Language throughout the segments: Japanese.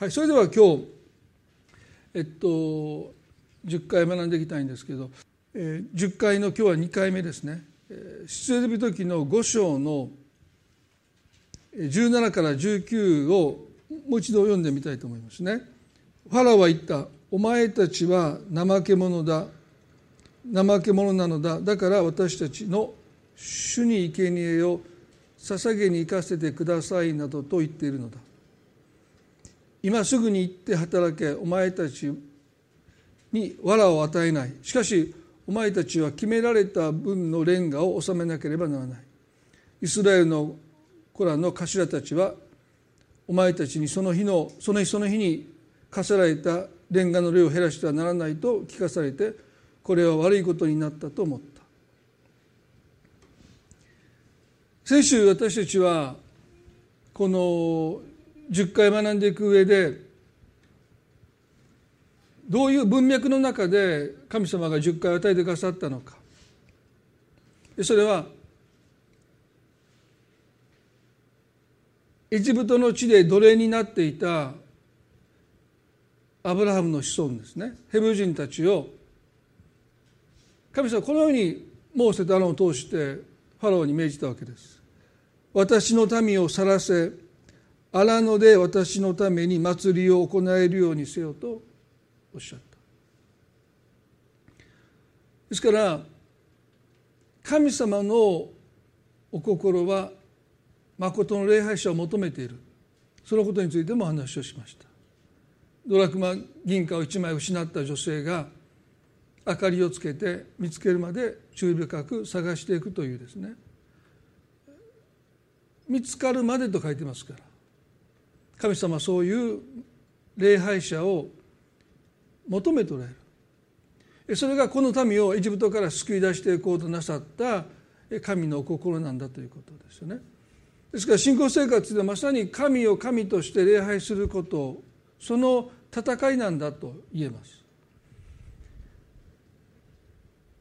はい、それでは今日えっと10回学んでいきたいんですけど、えー、10回の今日は2回目ですね「出エジプト記」の5章の17から19をもう一度読んでみたいと思いますね。ファラは言った「お前たちは怠け者だ怠け者なのだだから私たちの主に生贄を捧げに行かせてください」などと言っているのだ。今すぐに行って働けお前たちに藁を与えない。しかしお前たちは決められた分のレンガを納めなければならない。イスラエルの子らの頭たちはお前たちにその日のその日その日に課せられたレンガの量を減らしてはならないと聞かされてこれは悪いことになったと思った。先週私たちはこの10回学んでいく上でどういう文脈の中で神様が10回与えてくださったのかそれはエジプトの地で奴隷になっていたアブラハムの子孫ですねヘブル人たちを神様このようにモーセとアロンを通してファローに命じたわけです。私の民を去らせ荒野で私のために祭りを行えるようにせよとおっしゃった。ですから神様のお心は誠の礼拝者を求めている。そのことについても話をしました。ドラクマ銀貨を1枚失った女性が明かりをつけて見つけるまで注意深く探していくというですね。見つかるまでと書いてますから。神様はそういう礼拝者を求めておられる。それがこの民をエジプトから救い出していこうとなさった神の心なんだということですよね。ですから信仰生活でまさに神を神として礼拝することその戦いなんだと言えます。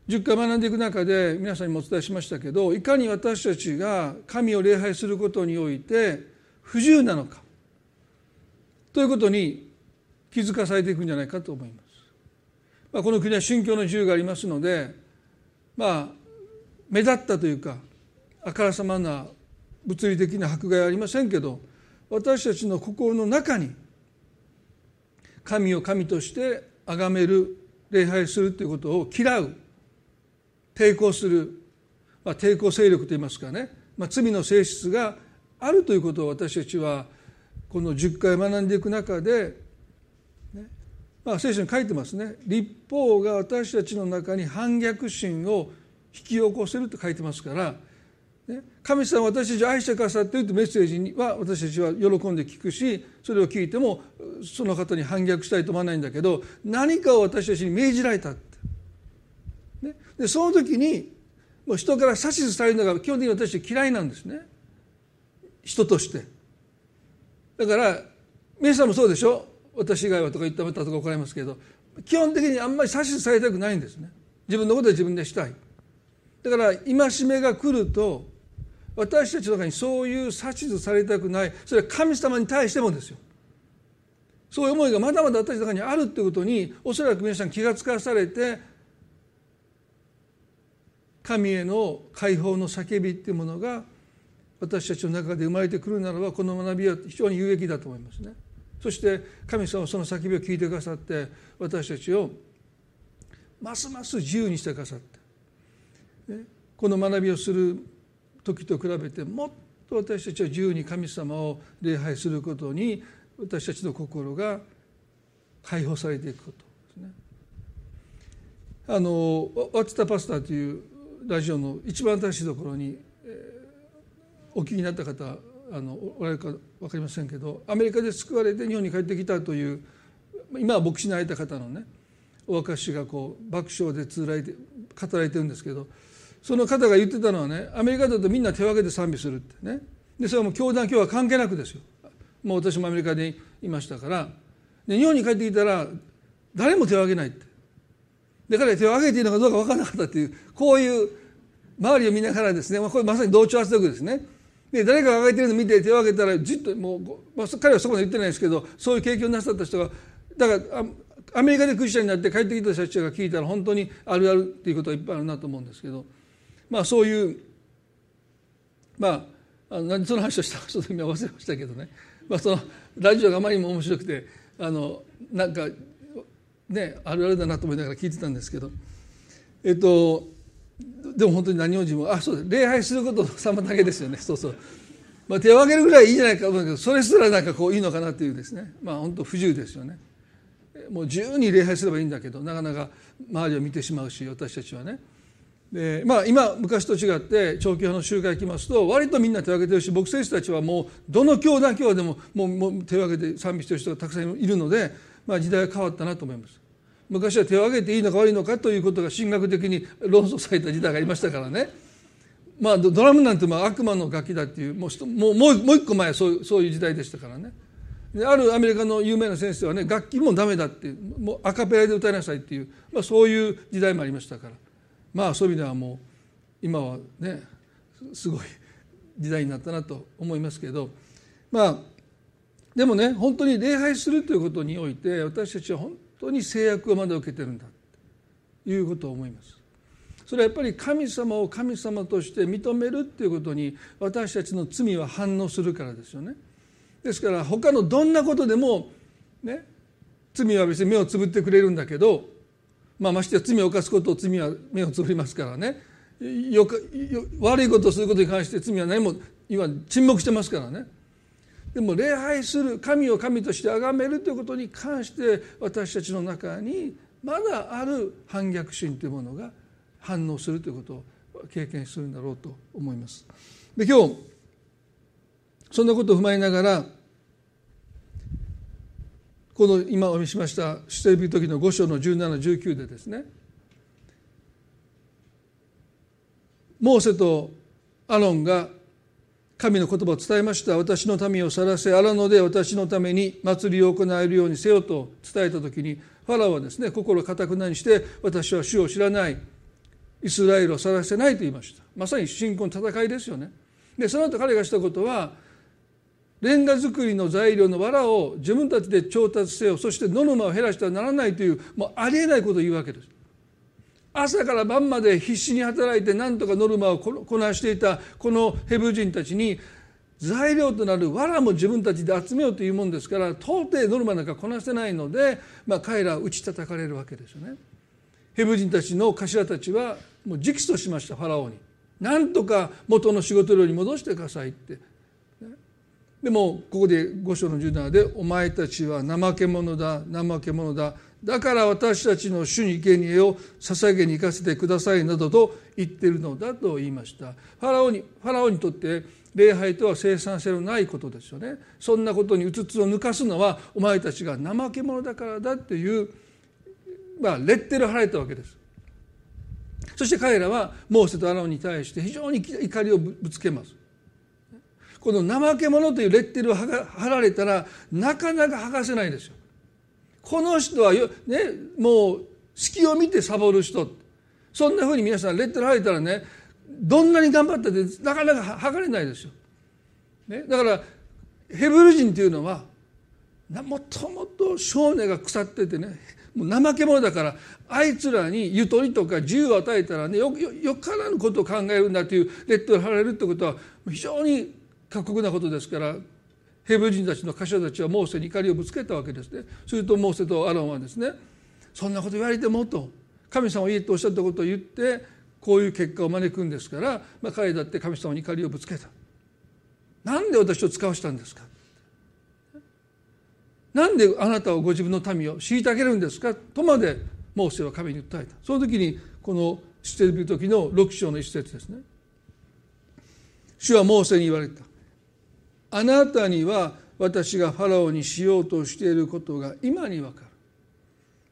10回学んでいく中で皆さんにもお伝えしましたけどいかに私たちが神を礼拝することにおいて不自由なのか。ということに気づかされていくんじゃないかと思います。まあ、この国は信教の自由がありますのでまあ目立ったというかあからさまな物理的な迫害はありませんけど私たちの心の中に神を神として崇める礼拝するということを嫌う抵抗する、まあ、抵抗勢力といいますかね、まあ、罪の性質があるということを私たちはこの10回学んでいく中で、ねまあ、聖書に書いてますね。立法が私たちの中に反逆心を引き起こせると書いてますから、ね、神様私たちを愛してくださっているというメッセージは私たちは喜んで聞くしそれを聞いてもその方に反逆したいと思わないんだけど何かを私たちに命じられたって、ね、でその時にもう人から指図されるのが基本的に私たち嫌いなんですね。人として。だから皆さんもそうでしょ？私以外はとか言ったらとか怒られますけど基本的にあんまり指図されたくないんですね。自分のことは自分でしたい。だから戒めが来ると私たちの中にそういう指図されたくない。それは神様に対してもですよ。そういう思いがまだまだ私の中にあるっていうことにおそらく皆さん気が付かされて神への解放の叫びっていうものが私たちの中で生まれてくるならばこの学びは非常に有益だと思いますねそして神様はその叫びを聞いてくださって私たちをますます自由にしてくださって、ね、この学びをする時と比べてもっと私たちは自由に神様を礼拝することに私たちの心が解放されていくことですね。あの「ワッツ・タ・パスタ」というラジオの一番新しいところにお聞きになった方あのおられるか分かりませんけどアメリカで救われて日本に帰ってきたという今は牧師になれた方のねお若しがこう爆笑で通られて語られてるんですけどその方が言ってたのはねアメリカだとみんな手を挙げて賛美するってね。でそれはもう教団今日は関係なくですよ。もう私もアメリカでいましたから。で日本に帰ってきたら誰も手を挙げないって。で彼は手を挙げていいのかどうか分からなかったっていうこういう周りを見ながらですねこれまさに同調圧力ですね。で誰かが挙げてるの見て手を挙げたらじっともう、まあ、彼はそこまで言ってないですけどそういう経験をなさった人がだからアメリカでクリスチャンになって帰ってきた人たちが聞いたら本当にあるあるっていうことはいっぱいあるなと思うんですけどまあそういうまああ何その話をしたかちょっと今忘れましたけどね、まあ、そのラジオがあまりにも面白くてあのなんかねあるあるだなと思いながら聞いてたんですけど。えっとでも本当に何を自分あそう礼拝することの妨げですよね。そうそう、まあ、手を挙げるぐらいいいじゃないかと思うけどそれすらなんかこういいのかなっていうですね。まあ本当不自由ですよね。もう自由に礼拝すればいいんだけどなかなか周りを見てしまうし私たちはね。でまあ今昔と違って長期派の集会来ますと割とみんな手を挙げてるし牧師たちはもうどの教団教でももうもう手を挙げて賛美してる人がたくさんいるので、まあ、時代が変わったなと思います。昔は手を挙げていいのか悪いのかということが神学的に論争された時代がありましたからね。まあドラムなんてまあ悪魔の楽器だっていうもうもうもう一個前そうそういう時代でしたからね。あるアメリカの有名な先生はね楽器もダメだってもうアカペラで歌いなさいっていう、まあ、そういう時代もありましたから。まあそういう意味ではもう今はねすごい時代になったなと思いますけど。まあでもね本当に礼拝するということにおいて私たちは本当に制約をまだ受けてるんだということを思います。それはやっぱり神様を神様として認めるっていうことに私たちの罪は反応するからですよね。ですから他のどんなことでもね罪は別に目をつぶってくれるんだけどまあ、ましてや罪を犯すことを罪は目をつぶりますからねよか悪いことをすることに関して罪は何も今沈黙してますからねでも礼拝する神を神として崇めるということに関して私たちの中にまだある反逆心というものが反応するということを経験するんだろうと思います。で今日そんなことを踏まえながらこの今お見せしましたシテルビ時の5章の1719でですねモーセとアロンが神の言葉を伝えました。私の民を去らせ荒野で私のために祭りを行えるようにせよと伝えた時にファラオはですね心をかたくなにして私は主を知らない。イスラエルを去らせないと言いました。まさに信仰の戦いですよね。でその後彼がしたことはレンガ作りの材料の藁を自分たちで調達せよ。そしてノルマを減らしてはならないというもうありえないことを言うわけです。朝から晩まで必死に働いて何とかノルマをこなしていたこのヘブ人たちに材料となる藁も自分たちで集めようというもんですから到底ノルマなんかこなせないので、まあ、彼らは打ち叩かれるわけですよね。ヘブ人たちの頭たちはもう直訴しましたファラオに。なんとか元の仕事量に戻してくださいってでもここで五章の17で「お前たちは怠け者だ怠け者だだから私たちの主に生贄を捧げに行かせてください」などと言っているのだと言いました。ファラオにファラオにとって礼拝とは生産性のないことですよね。そんなことにうつつを抜かすのはお前たちが怠け者だからだっていうまあレッテルを払えたわけです。そして彼らはモーセとアラオに対して非常に怒りをぶつけます。この怠け者というレッテルを貼られたらなかなか剥がせないですよ。この人はよ、ね、もう隙を見てサボる人そんなふうに皆さんレッテル貼れたらねどんなに頑張ったってなかなか剥がれないですよ。ね、だからヘブル人っていうのはもともと少年が腐っててねもう怠け者だからあいつらにゆとりとか自由を与えたらねよよからぬことを考えるんだというレッテル貼られるってことは非常に過酷なことですからヘブ人たちの頭たちはモーセに怒りをぶつけたわけですね。するとモーセとアロンはですねそんなこと言われてもと神様を言えとおっしゃったことを言ってこういう結果を招くんですから、まあ、彼だって神様に怒りをぶつけた。なんで私を使わしたんですか？なんであなたをご自分の民を虐げるんですか？とまでモーセは神に訴えた。その時にこのしている時の6章の一節ですね。主はモーセに言われた。あなたには私がファラオにしようとしていることが今にわかる。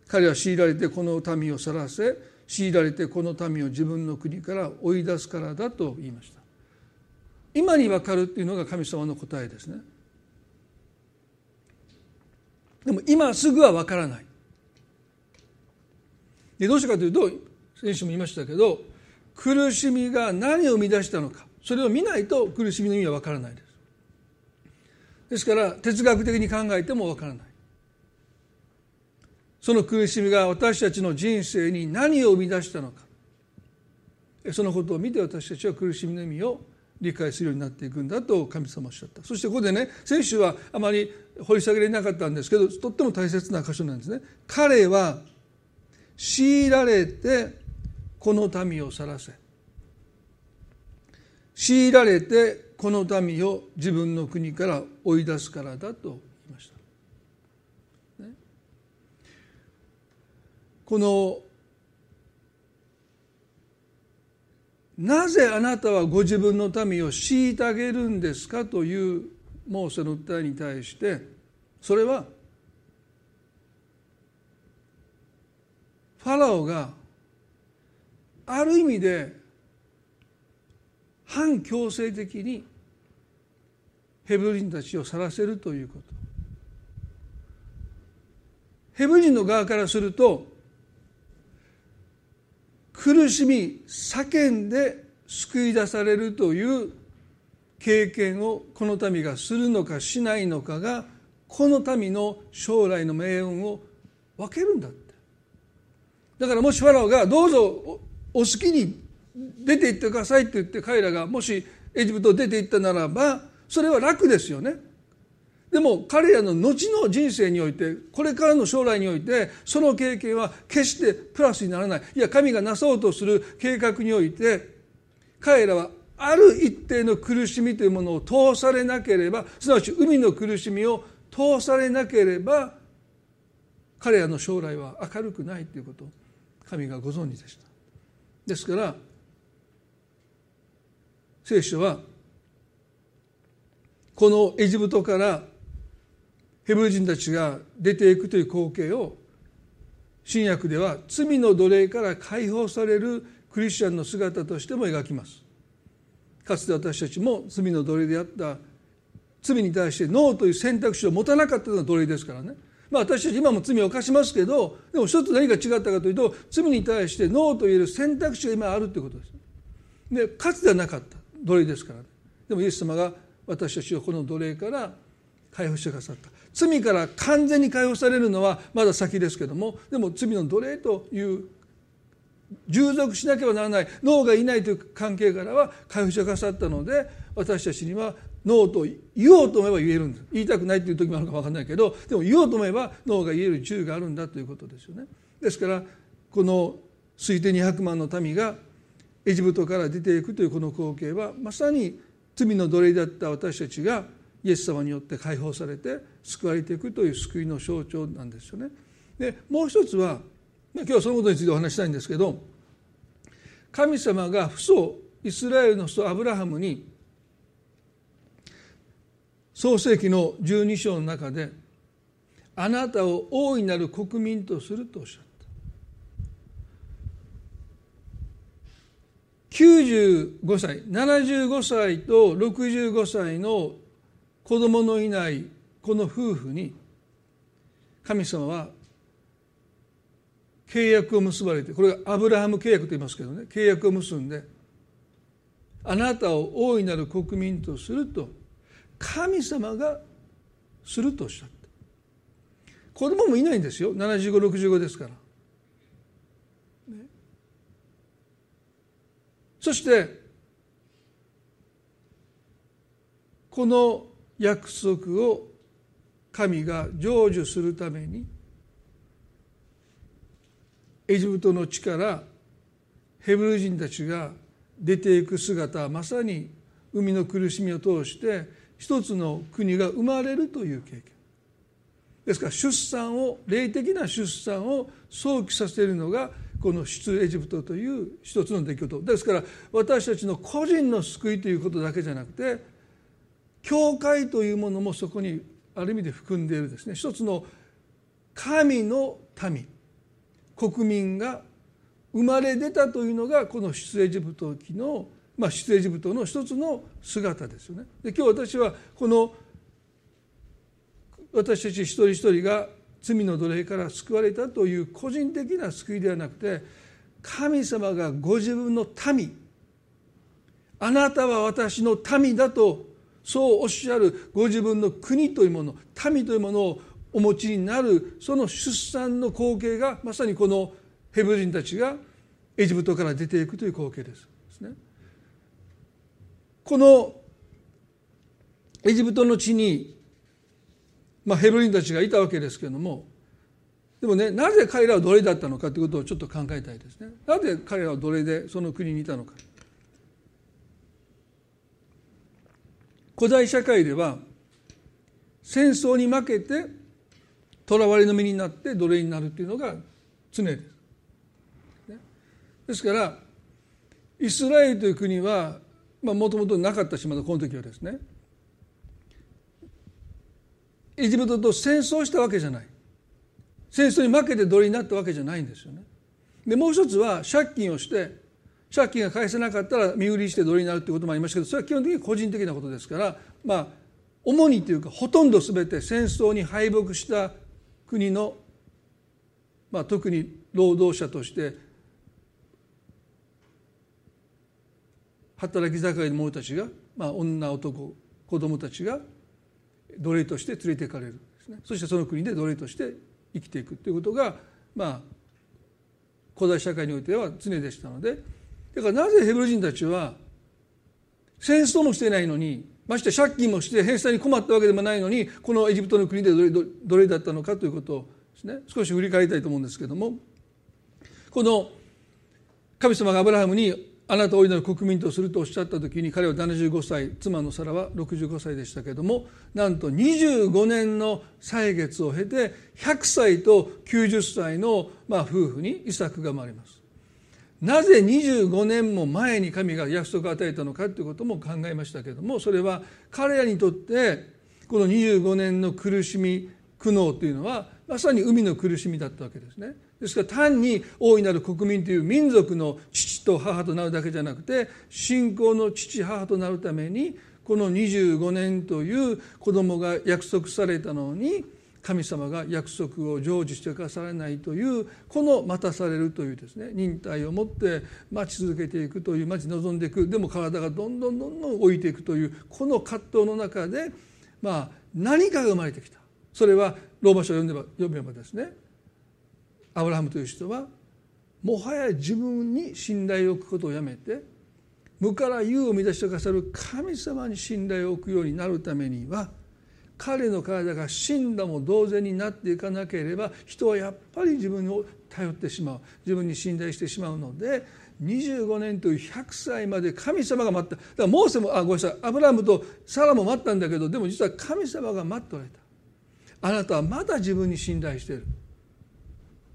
彼は強いられてこの民を去らせ強いられてこの民を自分の国から追い出すからだと言いました。今にわかるっていうのが神様の答えですね。でも今すぐはわからない。でどうしてかというと先週も言いましたけど苦しみが何を生み出したのか。それを見ないと苦しみの意味はわからないです。ですから哲学的に考えてもわからない。その苦しみが私たちの人生に何を生み出したのか。そのことを見て私たちは苦しみの意味を理解するようになっていくんだと神様おっしゃった。そしてここでね先週はあまり掘り下げれなかったんですけどとっても大切な箇所なんですね。彼は強いられてこの民を去らせ。強いられてこの民を自分の国から追い出すからだと言いました。ね、このなぜあなたはご自分の民を虐げるんですかというモーセの訴えに対してそれはファラオがある意味で反強制的にヘブル人たちを去らせるということ。ヘブル人の側からすると苦しみ叫んで救い出されるという経験をこの民がするのかしないのかがこの民の将来の命運を分けるんだって。だからもしファラオがどうぞお好きに出て行ってくださいって言って彼らがもしエジプトを出て行ったならばそれは楽ですよね。でも彼らの後の人生においてこれからの将来においてその経験は決してプラスにならないいや神がなそうとする計画において彼らはある一定の苦しみというものを通されなければすなわち海の苦しみを通されなければ彼らの将来は明るくないということを神がご存知でした。ですから聖書はこのエジプトからヘブル人たちが出ていくという光景を新約では罪の奴隷から解放されるクリスチャンの姿としても描きます。かつて私たちも罪の奴隷であった罪に対してノーという選択肢を持たなかったのが奴隷ですからね。まあ私たち今も罪を犯しますけどでも一つ何が違ったかというと罪に対してノーと言える選択肢が今あるということです。でかつてはなかった。奴隷ですから、ね、でもイエス様が私たちをこの奴隷から解放してくださった。罪から完全に解放されるのはまだ先ですけどもでも罪の奴隷という従属しなければならない脳がいないという関係からは解放してくださったので私たちには脳と言おうと思えば言えるんです。言いたくないという時もあるか分かんないけどでも言おうと思えば脳が言える自由があるんだということですよね。ですからこの推定200万の民がエジプトから出ていくというこの光景はまさに罪の奴隷だった私たちがイエス様によって解放されて救われていくという救いの象徴なんですよね。でもう一つは今日はそのことについてお話したいんですけど神様が父祖イスラエルの父祖アブラハムに創世紀の12章の中であなたを大いなる国民とするとおっしゃっ95歳75歳と65歳の子供のいないこの夫婦に神様は契約を結ばれてこれがアブラハム契約と言いますけどね契約を結んであなたを大いなる国民とすると神様がするとおっしゃった。子供もいないんですよ。7565ですから。そしてこの約束を神が成就するためにエジプトの地からヘブル人たちが出ていく姿はまさに海の苦しみを通して一つの国が生まれるという経験。ですから出産を霊的な出産を想起させるのがこの出エジプトという一つの出来事。ですから私たちの個人の救いということだけじゃなくて教会というものもそこにある意味で含んでいるですね。一つの神の民。国民が生まれ出たというのがこの出エジプト記の、まあ、出エジプトの一つの姿ですよね。で今日私はこの私たち一人一人が罪の奴隷から救われたという個人的な救いではなくて神様がご自分の民あなたは私の民だとそうおっしゃるご自分の国というもの民というものをお持ちになるその出産の光景がまさにこのヘブ人たちがエジプトから出ていくという光景です。このエジプトの地に、まあ、ヘブル人たちがいたわけですけれどもでもねなぜ彼らは奴隷だったのかということをちょっと考えたいですね。なぜ彼らは奴隷でその国にいたのか。古代社会では戦争に負けて囚われの身になって奴隷になるというのが常です。ですからイスラエルという国はもともとなかったしまだこの時はですねエジプトと戦争したわけじゃない戦争に負けて奴隷になったわけじゃないんですよね。でもう一つは借金をして借金が返せなかったら身売りして奴隷になるということもありましたけどそれは基本的に個人的なことですからまあ主にというかほとんど全て戦争に敗北した国の、まあ、特に労働者として働き盛りの者たちが、まあ、女男子供たちが奴隷として連れていかれるですね。そしてその国で奴隷として生きていくということがまあ古代社会においては常でしたのでだからなぜヘブル人たちは戦争もしてないのにまして借金もして返済に困ったわけでもないのにこのエジプトの国で奴隷だったのかということをですね。少し振り返りたいと思うんですけどもこの神様がアブラハムにあなたを大いなる国民とするとおっしゃった時に彼は75歳妻のサラは65歳でしたけれどもなんと25年の歳月を経て100歳と90歳のまあ夫婦にイサクが生まれます。なぜ25年も前に神が約束を与えたのかということも考えましたけれどもそれは彼らにとってこの25年の苦しみ苦悩というのはまさに海の苦しみだったわけですね。ですから単に大いなる国民という民族の父と母となるだけじゃなくて信仰の父母となるためにこの25年という子供が約束されたのに神様が約束を成就してくださらないというこの待たされるというですね忍耐を持って待ち続けていくという待ち望んでいく。でも体がどんどんどんどん老いていくというこの葛藤の中でまあ何かが生まれてきた。それはローマ書を読んでば読めばですねアブラハムという人はもはや自分に信頼を置くことをやめて無から有を乱してくださる神様に信頼を置くようになるためには彼の体が死んだも同然になっていかなければ人はやっぱり自分を頼ってしまう自分に信頼してしまうので25年という100歳まで神様が待った。だからモーセもあごめんなさいアブラハムとサラも待ったんだけどでも実は神様が待っておられた。あなたはまだ自分に信頼している。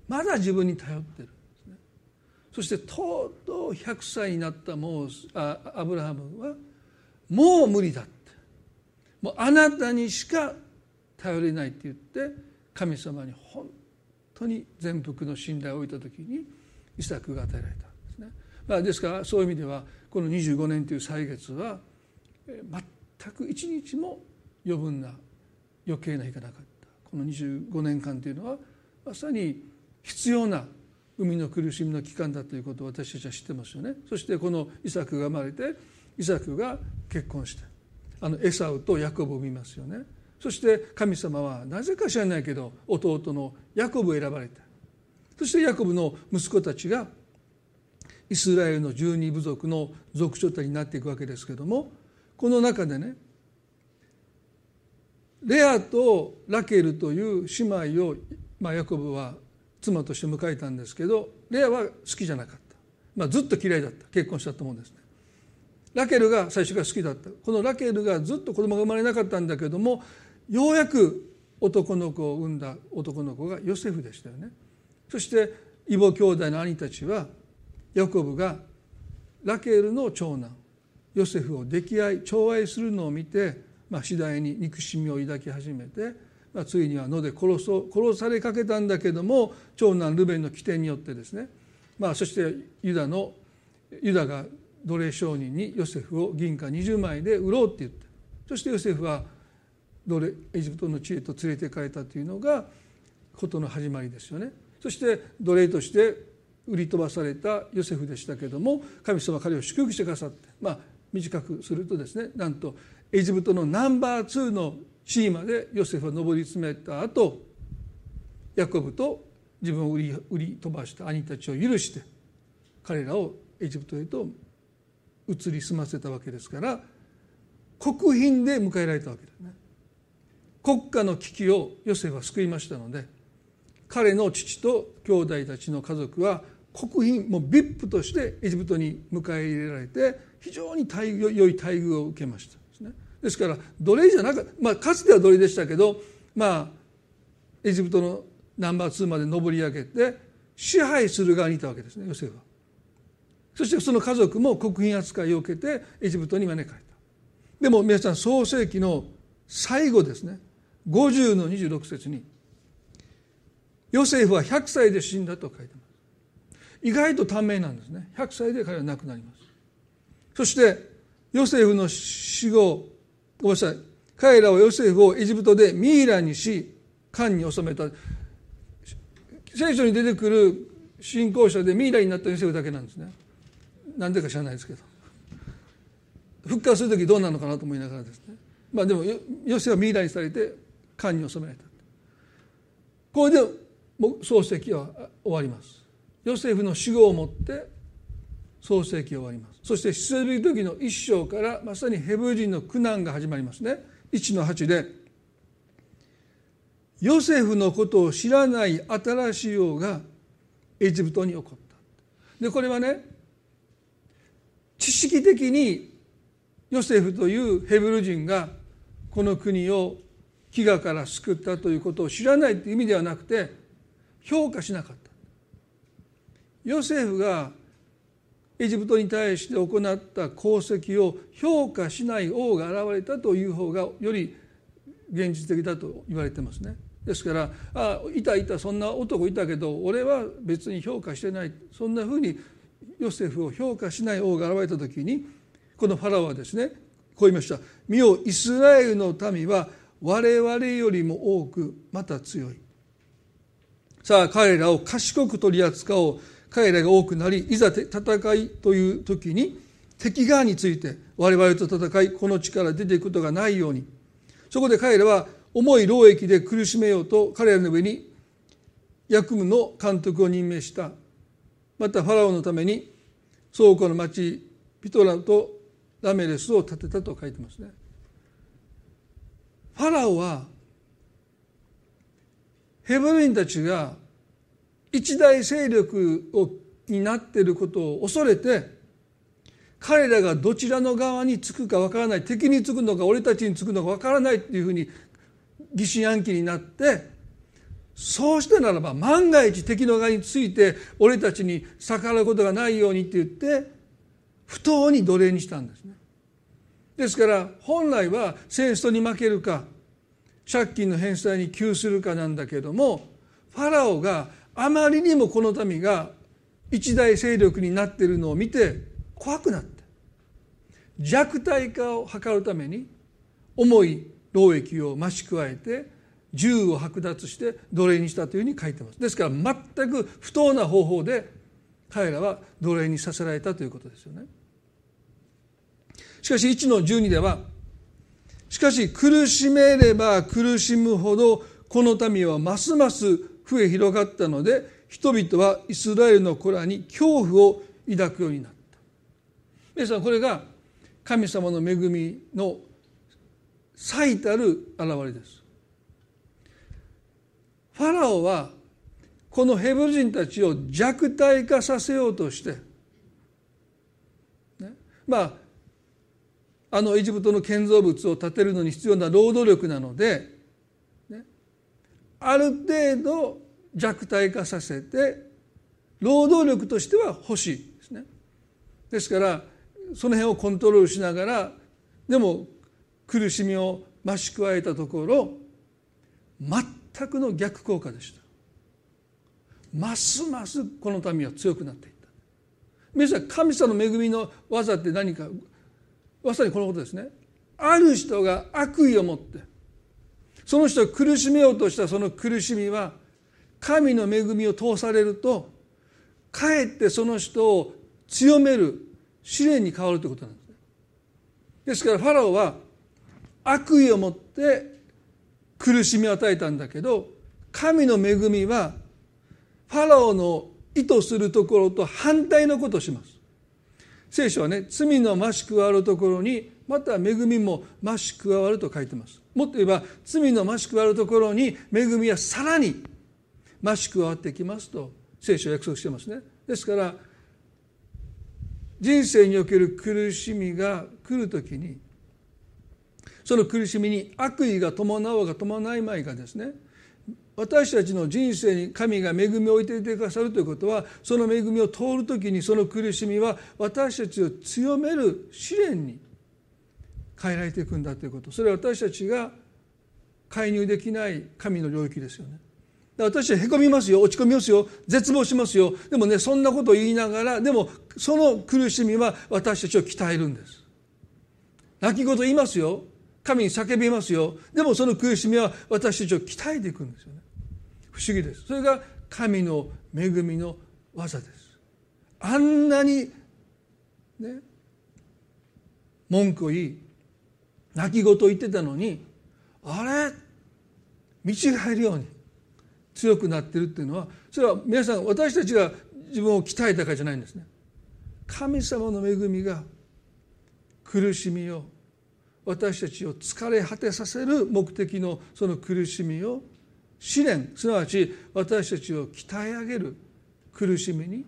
まだ自分に頼ってるそしてとうとう100歳になったもうあアブラハムはもう無理だって。もうあなたにしか頼れないって言って神様に本当に全幅の信頼を置いた時にイサクが与えられたんですね。まあ、ですからそういう意味ではこの25年という歳月は全く一日も余分な余計な日がなかった。この25年間というのはまさに必要な海の苦しみの期間だということを私たちは知ってますよね。そしてこのイサクが生まれてイサクが結婚してあのエサウとヤコブを産みますよね。そして神様はなぜか知らないけど弟のヤコブを選ばれてそしてヤコブの息子たちがイスラエルの十二部族の族長たちになっていくわけですけどもこの中でねレアとラケルという姉妹を、まあ、ヤコブは妻として迎えたんですけどレアは好きじゃなかった、まあ、ずっと嫌いだった。結婚したと思うんですね。ラケルが最初から好きだった。このラケルがずっと子供が生まれなかったんだけどもようやく男の子を産んだ男の子がヨセフでしたよね。そして異母兄弟の兄たちはヤコブがラケルの長男ヨセフを溺愛寵愛するのを見て、まあ、次第に憎しみを抱き始めて、ついには野で殺そう殺されかけたんだけども長男ルベンの起点によってですね、まあ、そしてユダのユダが奴隷商人にヨセフを銀貨20枚で売ろうって言ってそしてヨセフは奴隷エジプトの地へと連れて行かれたというのが事の始まりですよね。そして奴隷として売り飛ばされたヨセフでしたけども神様は彼を祝福してくださってまあ短くするとですねなんとエジプトのナンバー2の地位までヨセフは上り詰めた後ヤコブと自分を売り売り飛ばした兄たちを許して彼らをエジプトへと移り住ませたわけですから国賓で迎えられたわけですね。国家の危機をヨセフは救いましたので彼の父と兄弟たちの家族は国賓もう VIP としてエジプトに迎え入れられて非常に待遇良い待遇を受けました。ですから奴隷じゃなかったまあかつては奴隷でしたけどまあエジプトのナンバー2まで上り上げて支配する側にいたわけですねヨセフは。そしてその家族も国賓扱いを受けてエジプトに招かれた。でも皆さん創世紀の最後ですね。50の26節にヨセフは100歳で死んだと書いてます。意外と短命なんですね。100歳で彼は亡くなります。そしてヨセフの死後ごめんなさい。彼らはヨセフをエジプトでミイラにし官に収めた。聖書に出てくる信仰者でミイラになったヨセフだけなんですね。なんでか知らないですけど。復活する時どうなのかなと思いながらですね。まあでもヨセフはミイラにされて官に収められた。これで漱石は終わります。ヨセフの死後をもって創世記終わります。そして出エビ時の一章からまさにヘブル人の苦難が始まりますね。1の8でヨセフのことを知らない新しい王がエジプトに起こった。でこれはね知識的にヨセフというヘブル人がこの国を飢餓から救ったということを知らないという意味ではなくて評価しなかった。ヨセフがエジプトに対して行った功績を評価しない王が現れたという方がより現実的だと言われてますね。ですから「あいたいたそんな男いたけど俺は別に評価してない」そんなふうにヨセフを評価しない王が現れた時にこのファラオはですねこう言いました「見よイスラエルの民は我々よりも多くまた強い」さあ彼らを賢く取り扱おう。彼らが多くなりいざ戦いという時に敵側について我々と戦いこの地から出ていくことがないようにそこで彼らは重い労役で苦しめようと彼らの上に役務の監督を任命したまたファラオのために倉庫の町ピトラとラメレスを建てたと書いてますね。ファラオはヘブル人たちが一大勢力をになっていることを恐れて彼らがどちらの側につくかわからない敵につくのか俺たちにつくのかわからないっていうふうに疑心暗鬼になってそうしてならば万が一敵の側について俺たちに逆らうことがないようにって言って不当に奴隷にしたんですね。ですから本来は戦争に負けるか借金の返済に窮するかなんだけどもファラオがあまりにもこの民が一大勢力になっているのを見て怖くなって弱体化を図るために重い労役を増し加えて銃を剥奪して奴隷にしたというふうに書いてます。ですから全く不当な方法で彼らは奴隷にさせられたということですよね。しかし1の12ではしかし苦しめれば苦しむほどこの民はますます増え広がったので人々はイスラエルの子らに恐怖を抱くようになった。皆さんこれが神様の恵みの最たる現れです。ファラオはこのヘブル人たちを弱体化させようとして、ね、まああのエジプトの建造物を建てるのに必要な労働力なので、ね、ある程度弱体化させて労働力としては欲しいですね。ですからその辺をコントロールしながらでも苦しみを増し加えたところ全くの逆効果でした。ますますこの民は強くなっていった。皆さん神様の恵みの技って何かまさにこのことですねある人が悪意を持ってその人を苦しめようとしたその苦しみは神の恵みを通されるとかえってその人を強める試練に変わるということなんですね。ですからファラオは悪意を持って苦しみを与えたんだけど神の恵みはファラオの意図するところと反対のことをします。聖書はね罪の増し加わるところにまた恵みも増し加わると書いてます。もっと言えば罪の増し加わるところに恵みはさらに増し加わってきますと聖書は約束してますねですから人生における苦しみが来るときにその苦しみに悪意が伴おうが伴わないがですね私たちの人生に神が恵みを置いていてくださるということはその恵みを通る時にその苦しみは私たちを強める試練に変えられていくんだということそれは私たちが介入できない神の領域ですよね。私はへこみますよ落ち込みますよ絶望しますよ。でもねそんなことを言いながらでもその苦しみは私たちを鍛えるんです。泣き言言いますよ。神に叫びますよ。でもその苦しみは私たちを鍛えていくんですよね。不思議です。それが神の恵みの技です。あんなにね文句を言い泣き言を言ってたのにあれ？見違えるように強くなってるっていうのはそれは皆さん私たちが自分を鍛えたかじゃないんですね。神様の恵みが苦しみを私たちを疲れ果てさせる目的のその苦しみを試練。すなわち私たちを鍛え上げる。苦しみに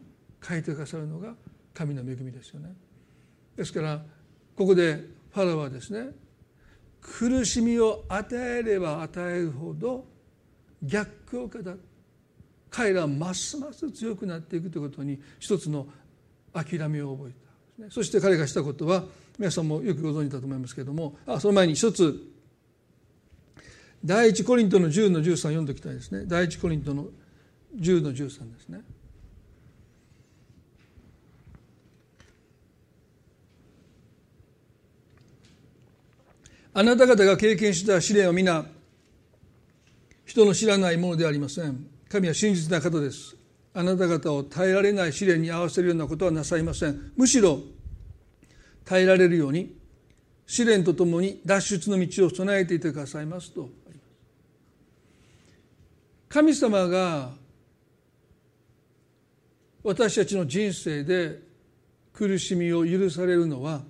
変えてくださるのが神の恵みですよね。ですからここでファラはですね苦しみを与えれば与えるほど逆効果だ彼らはますます強くなっていくということに一つの諦めを覚えたそして彼がしたことは皆さんもよくご存知だと思いますけれどもあその前に一つ第一コリントの10の13読んでおきたいですね。第一コリントの10の13ですね。あなた方が経験した試練を皆人の知らないものではありません。神は真実な方です。あなた方を耐えられない試練に合わせるようなことはなさいません。むしろ耐えられるように試練とともに脱出の道を備えていてくださいますと。神様が私たちの人生で苦しみを許されるのは、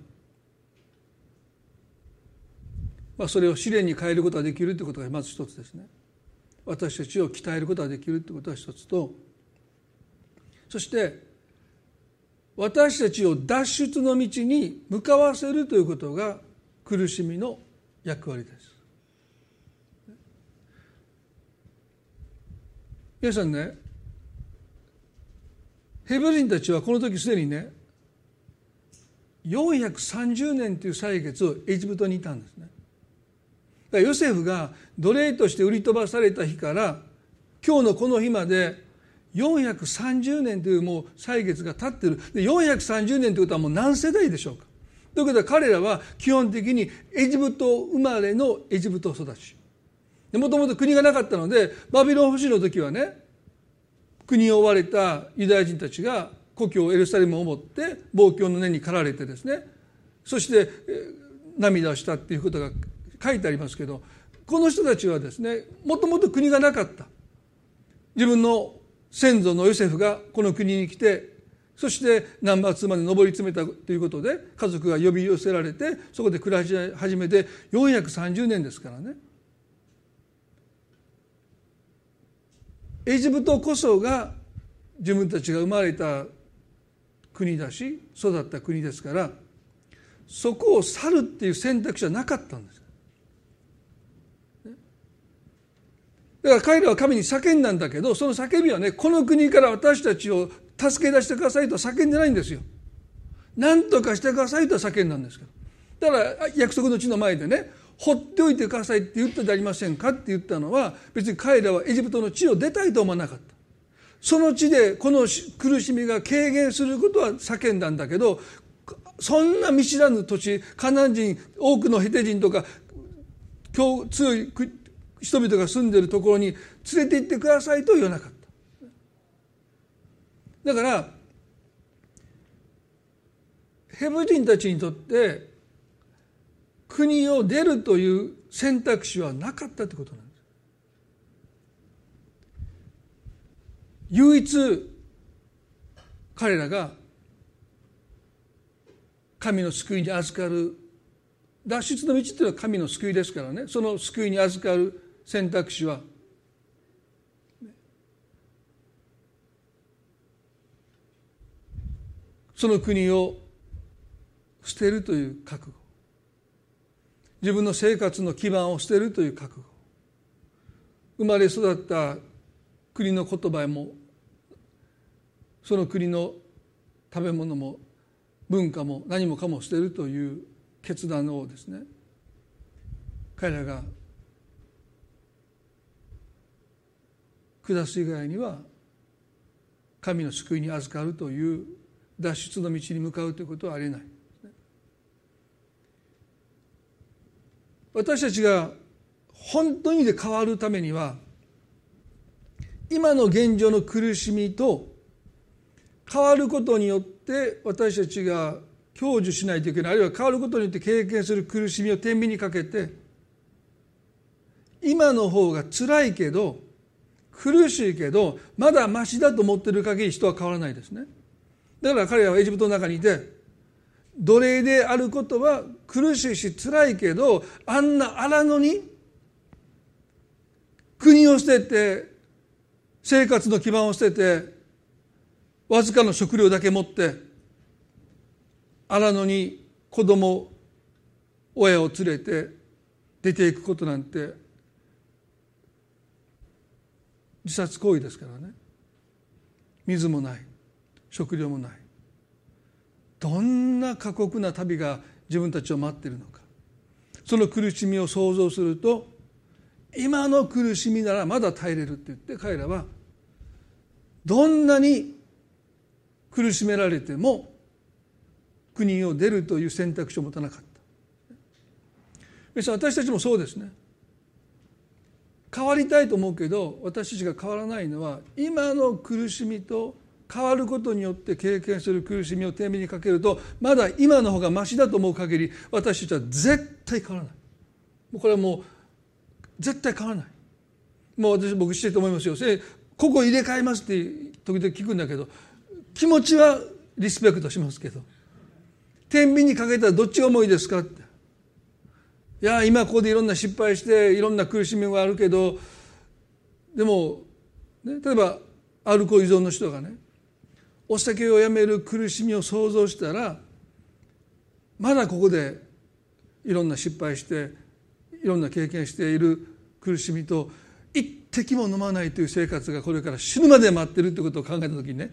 まあ、それを試練に変えることができるということがまず一つですね。私たちを鍛えることができるということが一つとそして私たちを脱出の道に向かわせるということが苦しみの役割です。皆さんねヘブ人たちはこの時すでにね430年という歳月をエジプトにいたんですね。ヨセフが奴隷として売り飛ばされた日から今日のこの日まで430年というもう歳月が経ってる。で430年ということはもう何世代でしょうか。ということは彼らは基本的にエジプト生まれのエジプト育ち。もともと国がなかったのでバビロン保守の時はね国を追われたユダヤ人たちが故郷エルサレムを持って望郷の根に駆られてですねそして涙をしたっていうことが書いてありますけどこの人たちはですねもともと国がなかった。自分の先祖のヨセフがこの国に来てそしてナンバー2まで上り詰めたということで家族が呼び寄せられてそこで暮らし始めて430年ですからね。エジプトこそが自分たちが生まれた国だし育った国ですからそこを去るっていう選択肢はなかったんです。だから彼らは神に叫んだんだけどその叫びはねこの国から私たちを助け出してくださいと叫んでないんですよ。何とかしてくださいと叫んだんですけどだから約束の地の前でね放っておいてくださいって言ったじゃありませんかって言ったのは別に彼らはエジプトの地を出たいと思わなかったその地でこの苦しみが軽減することは叫んだんだけどそんな見知らぬ土地カナン人多くのヘテ人とか強い人々が住んでるところに連れて行ってくださいと言わなかっただからヘブ人たちにとって国を出るという選択肢はなかったってことなんです。唯一彼らが神の救いに預かる脱出の道っていうのは神の救いですからねその救いに預かる選択肢は？その国を捨てるという覚悟。自分の生活の基盤を捨てるという覚悟。生まれ育った国の言葉もその国の食べ物も文化も何もかも捨てるという決断をですね彼らが下す以外には神の救いに預かるという脱出の道に向かうということはありえない。私たちが本当にで変わるためには今の現状の苦しみと変わることによって私たちが享受しないといけないあるいは変わることによって経験する苦しみを天秤にかけて今の方が辛いけど苦しいけどまだマシだと思ってる限り人は変わらないですね。だから彼らはエジプトの中にいて奴隷であることは苦しいし辛いけどあんな荒野に国を捨てて生活の基盤を捨ててわずかの食料だけ持って荒野に子供親を連れて出ていくことなんて自殺行為ですからね。水もない。食料もない。どんな過酷な旅が自分たちを待っているのか。その苦しみを想像すると今の苦しみならまだ耐えれるって言って彼らはどんなに苦しめられても国を出るという選択肢を持たなかった。私たちもそうですね。変わりたいと思うけど私たちが変わらないのは今の苦しみと変わることによって経験する苦しみを天秤にかけるとまだ今の方がましだと思う限り私たちは絶対変わらない。もうこれはもう絶対変わらない。もう私僕知ってると思いますよ。ここ入れ替えますって時々聞くんだけど気持ちはリスペクトしますけど天秤にかけたらどっちが重いですかって。いや今ここでいろんな失敗していろんな苦しみがあるけどでも、ね、例えばアルコール依存の人がねお酒をやめる苦しみを想像したらまだここでいろんな失敗していろんな経験している苦しみと一滴も飲まないという生活がこれから死ぬまで待ってるってことを考えた時にね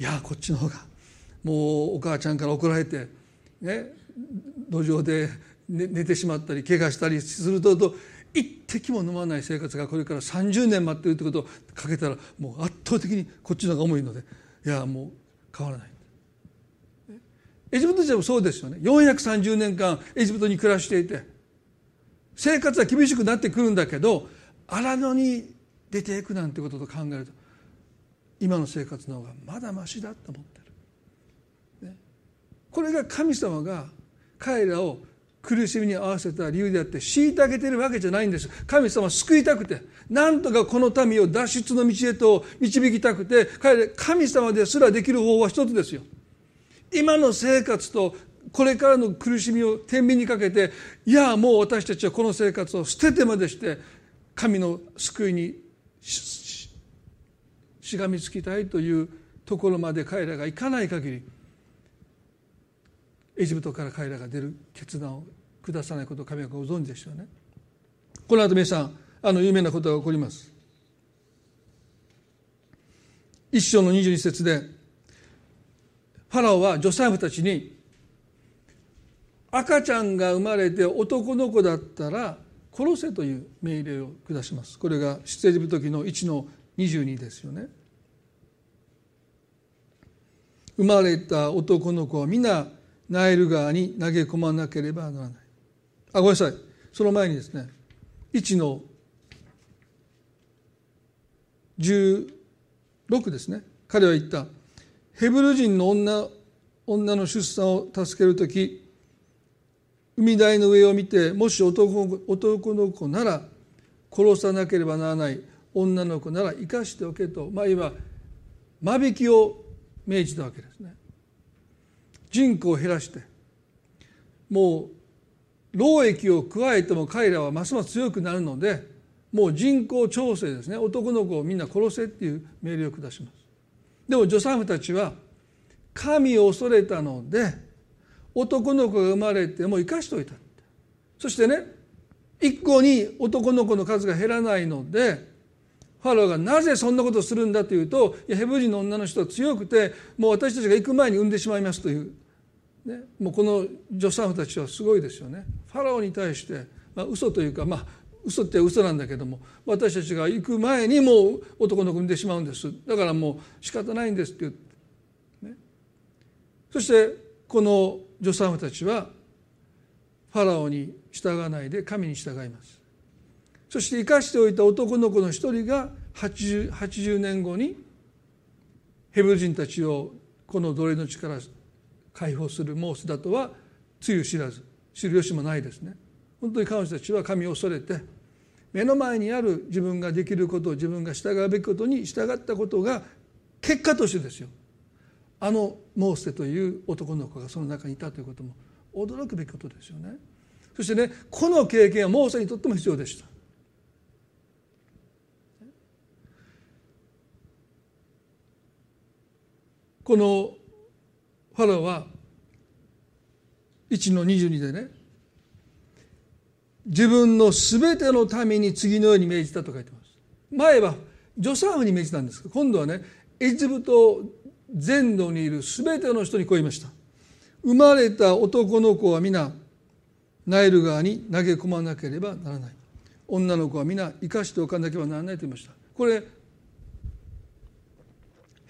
いやこっちの方がもうお母ちゃんから怒られてね路上で寝てしまったり怪我したりすると一滴も飲まない生活がこれから30年待ってるってことをかけたらもう圧倒的にこっちの方が重いのでいやもう変わらない。エジプト人もそうですよね。430年間エジプトに暮らしていて生活は厳しくなってくるんだけど荒野に出ていくなんてことと考えると今の生活の方がまだましだと思ってる、ね、これが神様が彼らを苦しみに合わせた理由であって虐げてるわけじゃないんです。神様は救いたくてなんとかこの民を脱出の道へと導きたくて彼神様ですらできる方法は一つですよ。今の生活とこれからの苦しみを天秤にかけていやもう私たちはこの生活を捨ててまでして神の救いにしがみつきたいというところまで彼らが行かない限りエジプトから彼らが出る決断を下さないことを神はご存知でしょうね。この後皆さんあの有名なことが起こります。一章の22節でファラオは女細婦たちに赤ちゃんが生まれて男の子だったら殺せという命令を下します。これが出エジプト記の1の22ですよね。生まれた男の子は皆ナイル川に投げ込まなければならない。あごめんなさい。その前にですね1の16ですね。彼は言った。ヘブル人の女女の出産を助ける時海台の上を見てもし男男の子なら殺さなければならない。女の子なら生かしておけと。まあいわば間引きを命じたわけですね。人口を減らしてもう労役を加えても彼らはますます強くなるのでもう人口調整ですね。男の子をみんな殺せっていう命令を下します。でも助産婦たちは神を恐れたので男の子が生まれても生かしておいた。そしてね一向に男の子の数が減らないのでファローがなぜそんなことをするんだというといやヘブ人の女の人は強くてもう私たちが行く前に産んでしまいますという、ね、もうこの助産婦たちはすごいですよね。ファローに対して、まあ、嘘というかまあ嘘って嘘なんだけども私たちが行く前にもう男の子産んでしまうんです。だからもう仕方ないんですって言って、ね、そしてこの助産婦たちはファラオに従わないで神に従います。そして生かしておいた男の子の一人が 80, 80年後にヘブル人たちをこの奴隷の力解放するモースだとはつゆ知らず知る由もないですね。本当に彼女たちは神を恐れて目の前にある自分ができること自分が従うべきことに従ったことが結果としてですよ。あのモーセという男の子がその中にいたということも驚くべきことですよね。そしてねこの経験はモーセにとっても必要でした。このファラオは1の22でね自分の全てのために次のように命じたと書いてます。前は助産婦に命じたんです。が今度はねエジプト全土にいる全ての人にこう言いました。生まれた男の子は皆ナイル川に投げ込まなければならない。女の子は皆生かしておかなければならないと言いました。これ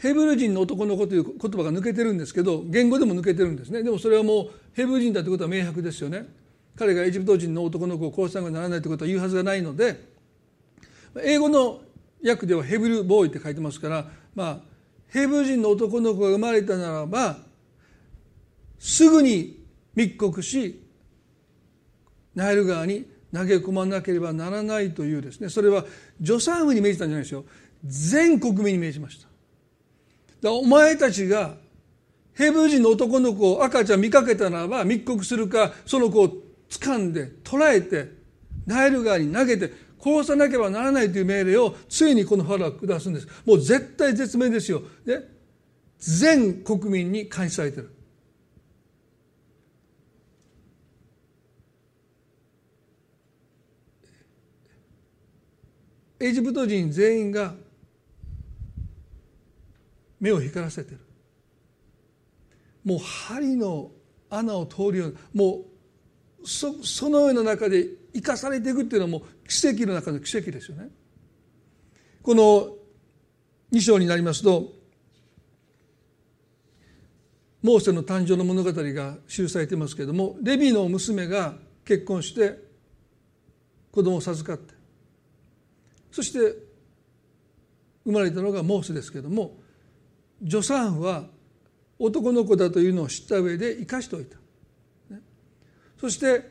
ヘブル人の男の子という言葉が抜けてるんですけど言語でも抜けてるんですね。でもそれはもうヘブル人だということは明白ですよね。彼がエジプト人の男の子を殺さなきゃならないということは言うはずがないので英語の訳ではヘブルボーイって書いてますからまあヘブル人の男の子が生まれたならばすぐに密告しナイル川に投げ込まなければならないというですね。それは助産婦に命じたんじゃないですよ。全国民に命じました。お前たちがヘブル人の男の子を赤ちゃん見かけたならば密告するかその子を掴んで捕らえてナイル川に投げて殺さなければならないという命令をついにこのファラは下すんです。もう絶対絶命ですよ。で全国民に監視されてる。エジプト人全員が目を光らせてるもう針の穴を通るようなもうそそのような中で生かされていくっていうのはもう奇跡の中の奇跡ですよね。この2章になりますとモーセの誕生の物語が記されてますけれどもレビの娘が結婚して子供を授かってそして生まれたのがモーセですけれども助産婦は男の子だというのを知った上で生かしておいた、そして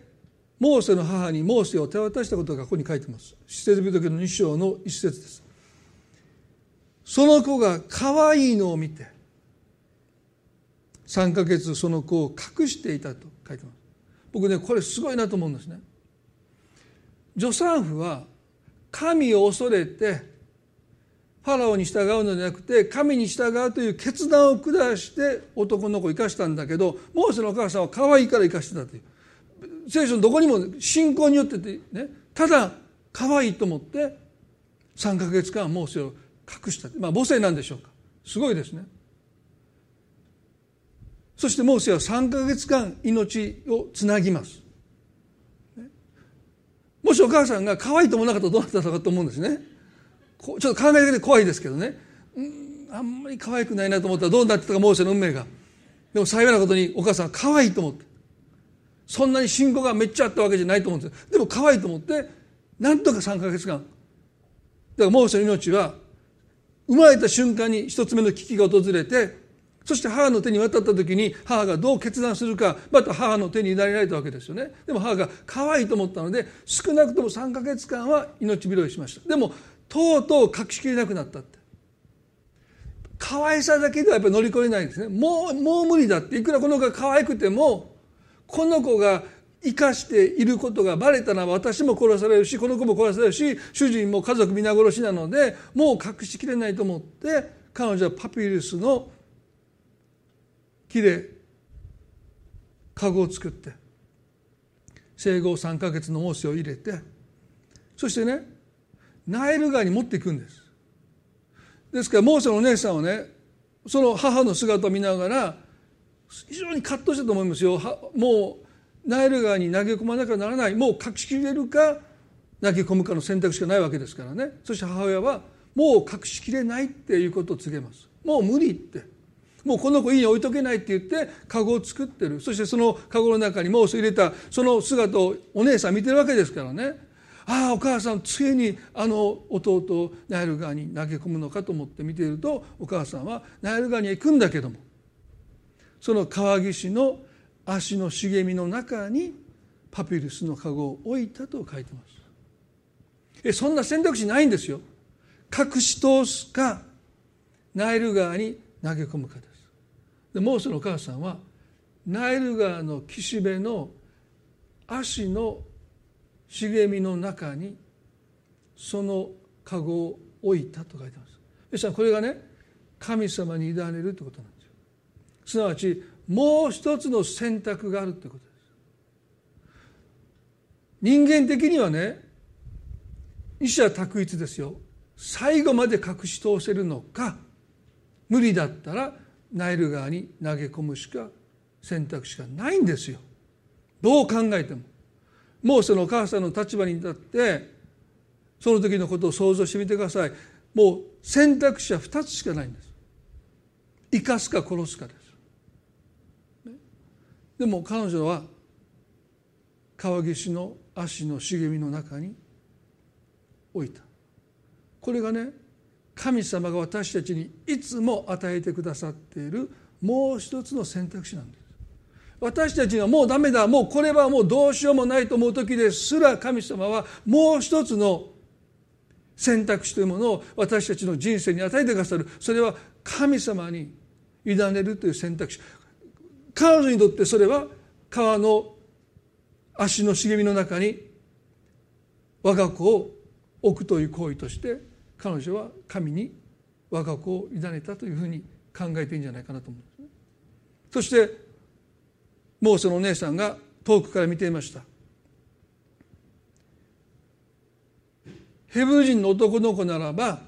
モーセの母にモーセを手渡したことがここに書いてます。施設人の2章の一節です。その子が可愛いのを見て3ヶ月その子を隠していたと書いてます。僕ねこれすごいなと思うんですね。助産婦は神を恐れてファラオに従うのではなくて神に従うという決断を下して男の子を生かしたんだけどモーセのお母さんは可愛いから生かしてたという。聖書のどこにも信仰によっててねただ可愛いと思って3か月間モーセを隠した。まあ母性なんでしょうか。すごいですね。そしてモーセは3か月間命をつなぎます。もしお母さんが可愛いと思わなかったらどうなったのかと思うんですね。ちょっと考えだけで怖いですけどね。んあんまり可愛くないなと思ったらどうなってたかモーセの運命が。でも幸いなことにお母さんは可愛いと思って。そんなに信仰がめっちゃあったわけじゃないと思うんですでも可愛いと思ってなんとか3か月間。だからモーセの命は生まれた瞬間に一つ目の危機が訪れてそして母の手に渡った時に母がどう決断するかまた母の手に委ねられたわけですよね。でも母が可愛いと思ったので少なくとも3ヶ月間は命拾いしました。でもとうとう隠しきれなくなったって。可愛さだけではやっぱり乗り越えないんですね。もうもう無理だって。いくらこの子が可愛くてもこの子が生かしていることがバレたら私も殺されるしこの子も殺されるし主人も家族皆殺しなのでもう隠しきれないと思って彼女はパピルスの木で籠を作って生後3か月のモーセを入れてそしてねナイル川に持っていくんです。ですからモーセのお姉さんはねその母の姿を見ながら非常に葛藤したと思いますよ。もうナイル川に投げ込まなきゃならない。もう隠しきれるか投げ込むかの選択しかないわけですからね。そして母親はもう隠しきれないっていうことを告げます。もう無理って。もうこの子家に置いとけないって言って籠を作ってる。そしてその籠の中にモース入れたその姿をお姉さん見てるわけですからね。ああお母さんついにあの弟をナイル川に投げ込むのかと思って見ているとお母さんはナイル川に行くんだけどもその川岸の足の茂みの中にパピルスの籠を置いたと書いてますえそんな選択肢ないんですよ。隠し通すかナイル川に投げ込むかです。でモーセのお母さんはナイル川の岸辺の足の茂みの中にその籠を置いたと書いてます。ですからこれがね神様に委ねるってことなんですよ。すなわちもう一つの選択があるってことです。人間的にはね医者択一ですよ。最後まで隠し通せるのか無理だったらナイル川に投げ込むしか選択肢がないんですよ。どう考えても。もうそのお母さんの立場に立ってその時のことを想像してみてください。もう選択肢は2つしかないんです。生かすか殺すかです。でも彼女は川岸の足の茂みの中に置いた。これがね神様が私たちにいつも与えてくださっているもう一つの選択肢なんです。私たちはもうダメだもうこれはもうどうしようもないと思う時ですら神様はもう一つの選択肢というものを私たちの人生に与えてくださるそれは神様に委ねるという選択肢彼女にとってそれは川の足の茂みの中に我が子を置くという行為として彼女は神に我が子を委ねたというふうに考えていいんじゃないかなと思うんですね。そしてモーセのお姉さんが遠くから見ていました。ヘブ人の男の子ならば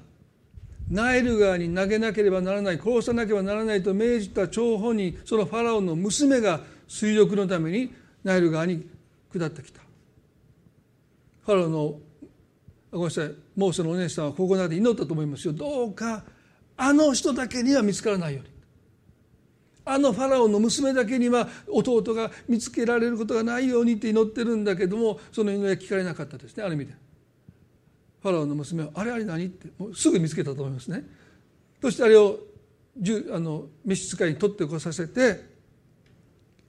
ナイル川に投げなければならない殺さなければならないと命じた張本にそのファラオの娘が水力のためにナイル川に下ってきた。ファラオのごめんなさいモーセのお姉さんはここまで祈ったと思いますよ。どうかあの人だけには見つからないように。あのファラオの娘だけには弟が見つけられることがないようにって祈ってるんだけどもその祈りは聞かれなかったですね。ある意味で。ファラオの娘は「あれあれ何?」ってもうすぐ見つけたと思いますね。そしてあれをあの召使いに取ってこさせて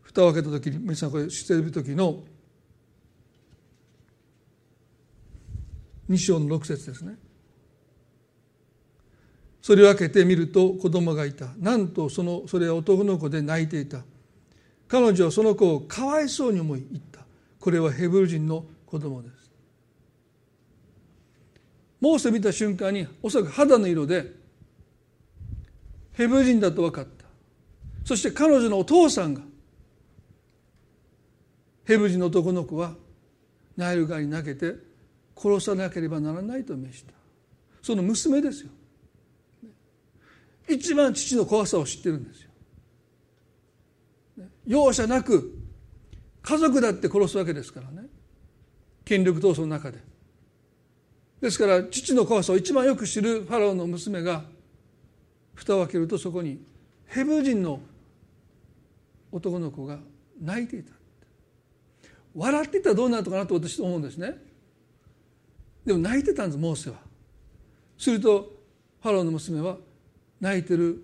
蓋を開けた時に皆さんこれしている時の2章の6節ですね。それを開けてみると子供がいた。なんとそのそれは男の子で泣いていた。彼女はその子をかわいそうに思い言った。これはヘブル人の子供です。モーセ見た瞬間におそらく肌の色でヘブル人だと分かった。そして彼女のお父さんがヘブル人の男の子はナイル川に投げて殺さなければならないと命じた。その娘ですよ。一番父の怖さを知ってるんですよ。容赦なく家族だって殺すわけですからね。権力闘争の中で。ですから父の怖さを一番よく知るファラオの娘が蓋を開けるとそこにヘブ人の男の子が泣いていた。笑っていたらどうなるのかなと私思うんですね。でも泣いてたんですモーセは。するとファラオの娘は泣いてる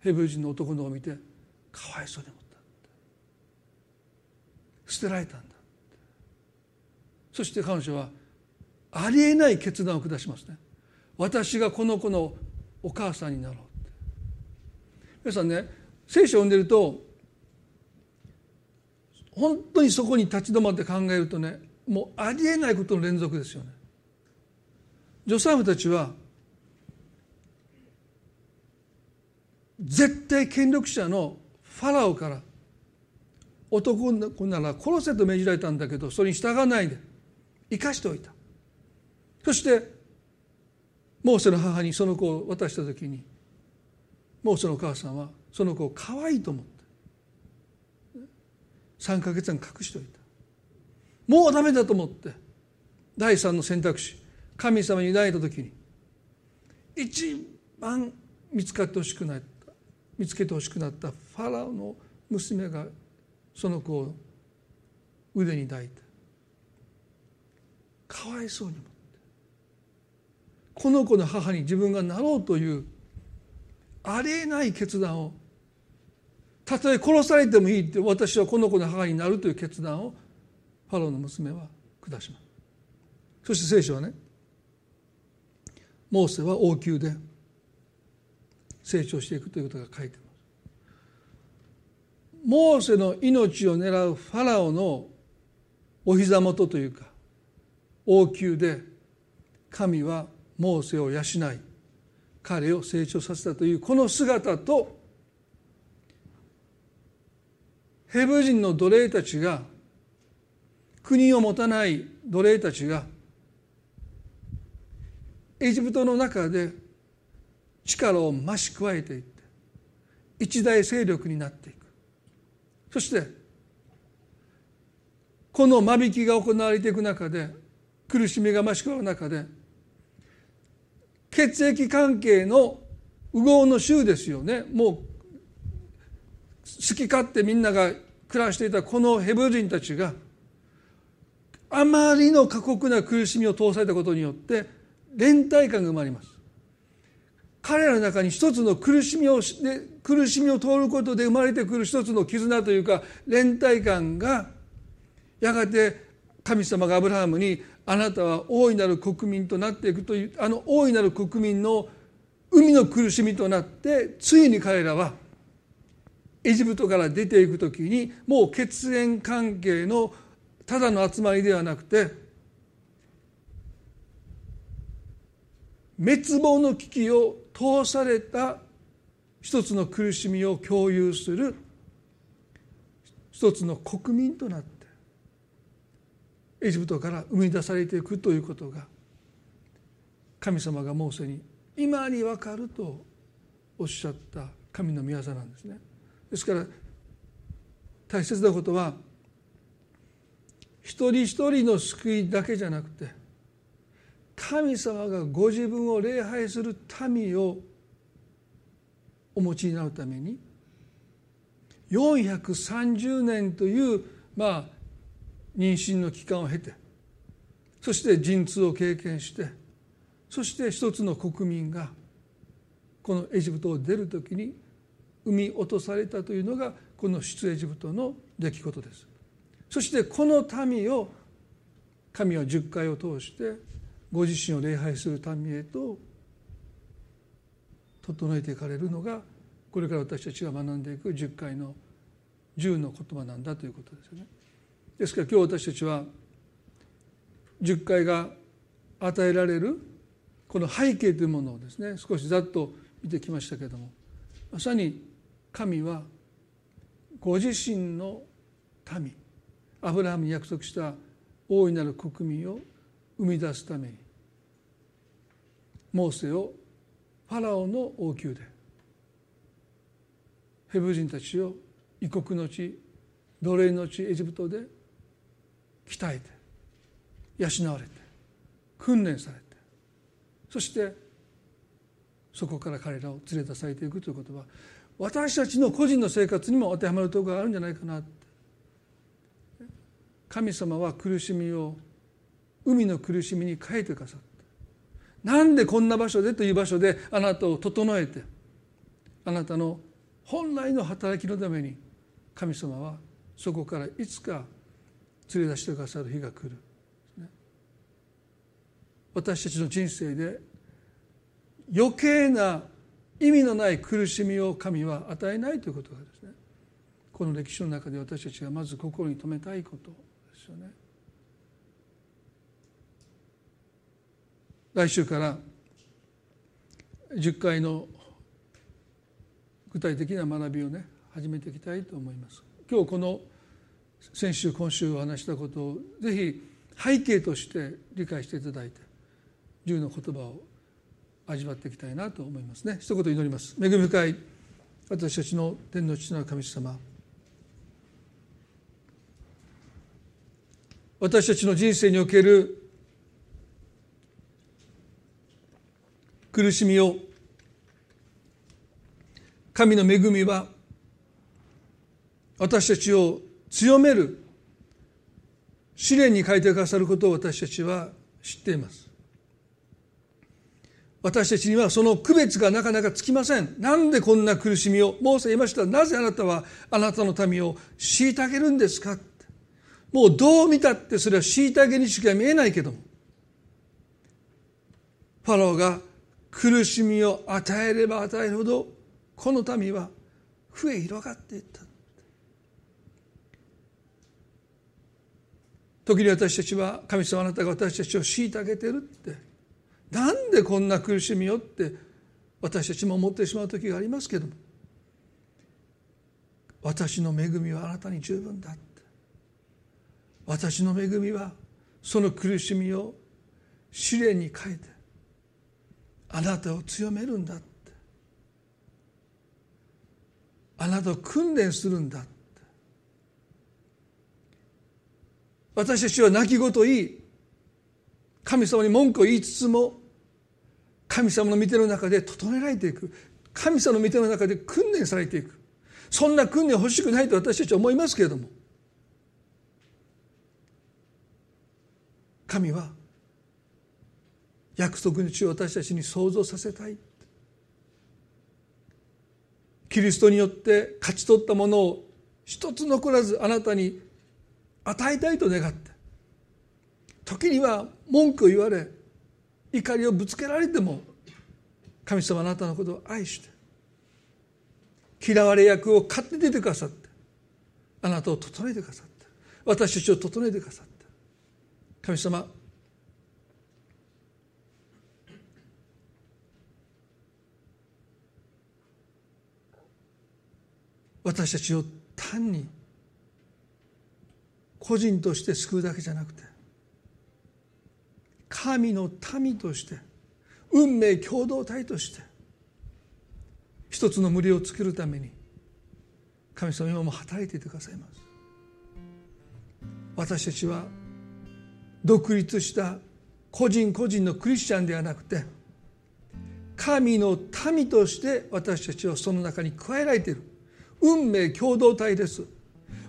ヘブル人の男の子を見てかわいそうに思った捨てられたんだそして彼女はありえない決断を下しますね。私がこの子のお母さんになろう皆さんね聖書を読んでると本当にそこに立ち止まって考えるとねもうありえないことの連続ですよね。女産婦たちは絶対権力者のファラオから男の子なら殺せと命じられたんだけどそれに従わないで生かしておいた。そしてモーセの母にその子を渡した時にモーセのお母さんはその子を可愛いと思って3か月間隠しておいた。もうダメだと思って第三の選択肢神様に委ねた時に一番見つかってほしくなった見つけてほしくなったファラオの娘がその子を腕に抱いてかわいそうに思って。この子の母に自分がなろうというありえない決断をたとえ殺されてもいいって私はこの子の母になるという決断をファローの娘は下します。そして聖書はねモーセは王宮で成長していくということが書いてます。モーセの命を狙うファラオのお膝元というか王宮で神はモーセを養い彼を成長させたというこの姿とヘブ人の奴隷たちが国を持たない奴隷たちがエジプトの中で力を増し加えていって一大勢力になっていく。そしてこの間引きが行われていく中で苦しみが増し加わる中で血液関係の右往の衆ですよね。もう好き勝手みんなが暮らしていたこのヘブル人たちがあまりの過酷な苦しみを通されたことによって連帯感が生まれます。彼らの中に一つの苦しみをで苦しみを通ることで生まれてくる一つの絆というか連帯感がやがて神様がアブラハムにあなたは大いなる国民となっていくというあの大いなる国民の海の苦しみとなってついに彼らはエジプトから出ていく時にもう血縁関係のただの集まりではなくて滅亡の危機を通された一つの苦しみを共有する一つの国民となってエジプトから生み出されていくということが神様がモーセに今に分かるとおっしゃった神の御業なんですね。ですから大切なことは一人一人の救いだけじゃなくて神様がご自分を礼拝する民をお持ちになるために430年というまあ妊娠の期間を経てそして陣痛を経験してそして一つの国民がこのエジプトを出る時に生み落とされたというのがこの出エジプトの出来事です。そしてこの民を神は十回を通してご自身を礼拝する民へと整えていかれるのがこれから私たちが学んでいく十回の十の言葉なんだということですよね。ですから今日私たちは十回が与えられるこの背景というものをですね少しざっと見てきましたけれどもまさに神はご自身の民アブラハムに約束した大いなる国民を生み出すためにモーセをファラオの王宮でヘブ人たちを異国の地奴隷の地エジプトで鍛えて養われて訓練されてそしてそこから彼らを連れ出されていくということは私たちの個人の生活にも当てはまるところがあるんじゃないかな神様は苦しみを海の苦しみに変えてくださったなんでこんな場所でという場所であなたを整えてあなたの本来の働きのために神様はそこからいつか連れ出してくださる日が来る。私たちの人生で余計な意味のない苦しみを神は与えないということがですね。この歴史の中で私たちがまず心に留めたいことですよね。来週から10回の具体的な学びをね始めていきたいと思います。今日この先週今週お話したことをぜひ背景として理解していただいて10の言葉を味わっていきたいなと思いますね。一言祈ります。恵み深い私たちの天の父なる神様。私たちの人生における苦しみを神の恵みは私たちを強める試練に変えてくださることを私たちは知っています。私たちにはその区別がなかなかつきません。なんでこんな苦しみをモーセ言いました。なぜあなたはあなたの民を虐げるんですか？もうどう見たってそれは虐げにしか見えないけども。ファラオが苦しみを与えれば与えるほどこの民は増え広がっていった。時に私たちは神様あなたが私たちを虐げてるって。なんでこんな苦しみよって私たちも思ってしまう時がありますけども。私の恵みはあなたに十分だって。私の恵みはその苦しみを試練に変えてあなたを強めるんだって。あなたを訓練するんだって。私たちは泣き言言い神様に文句を言いつつも神様の御手の中で整えられていく。神様の御手の中で訓練されていく。そんな訓練欲しくないと私たちは思いますけれども神は約束の地を私たちに創造させたい。キリストによって勝ち取ったものを一つ残らずあなたに与えたいと願って。時には文句を言われ怒りをぶつけられても神様あなたのことを愛して嫌われ役を買って出てくださってあなたを整えてくださった私たちを整えてくださった神様私たちを単に個人として救うだけじゃなくて神の民として運命共同体として一つの群れを作るために神様今も働いていてくださいます。私たちは独立した個人個人のクリスチャンではなくて神の民として私たちはその中に加えられている。運命共同体です。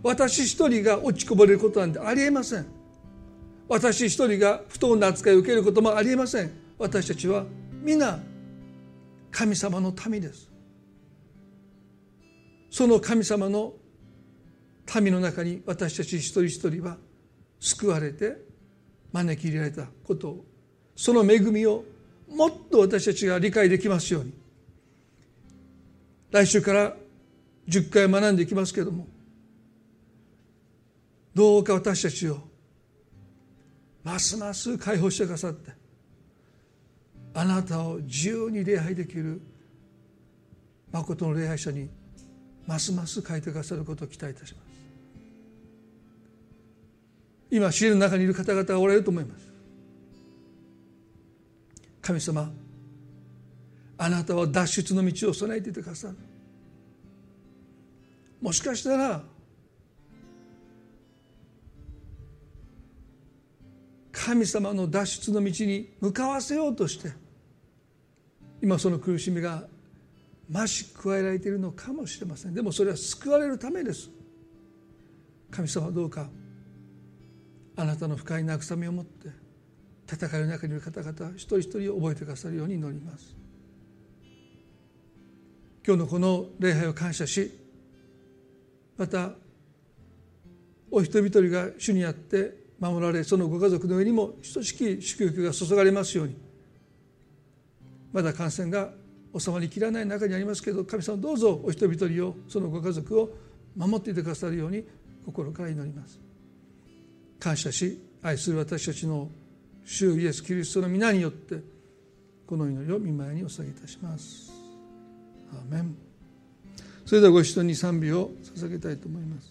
私一人が落ちこぼれることなんてありえません。私一人が不当な扱いを受けることもありえません。私たちは皆神様の民です。その神様の民の中に私たち一人一人は救われて招き入れられたことをその恵みをもっと私たちが理解できますように。来週から10回学んでいきますけれどもどうか私たちをますます解放してくださってあなたを自由に礼拝できる誠の礼拝者にますます変えてくださることを期待いたします。今試練の中にいる方々がおられると思います。神様あなたは脱出の道を備えていてくださる。もしかしたら神様の脱出の道に向かわせようとして今その苦しみが増し加えられているのかもしれません。でもそれは救われるためです。神様どうかあなたの深い慰めを持って戦いの中にいる方々一人一人を覚えてくださるように祈ります。今日のこの礼拝を感謝しまたお一人一人が主にあって守られそのご家族の上にも等しき祝福が注がれますように。まだ感染が収まりきらない中にありますけど神様どうぞお一人一人をそのご家族を守っていてくださるように心から祈ります。感謝し愛する私たちの主イエス・キリストの皆によってこの祈りを見舞いにお捧げいたします。アーメン。それではご一緒に賛美を捧げたいと思います。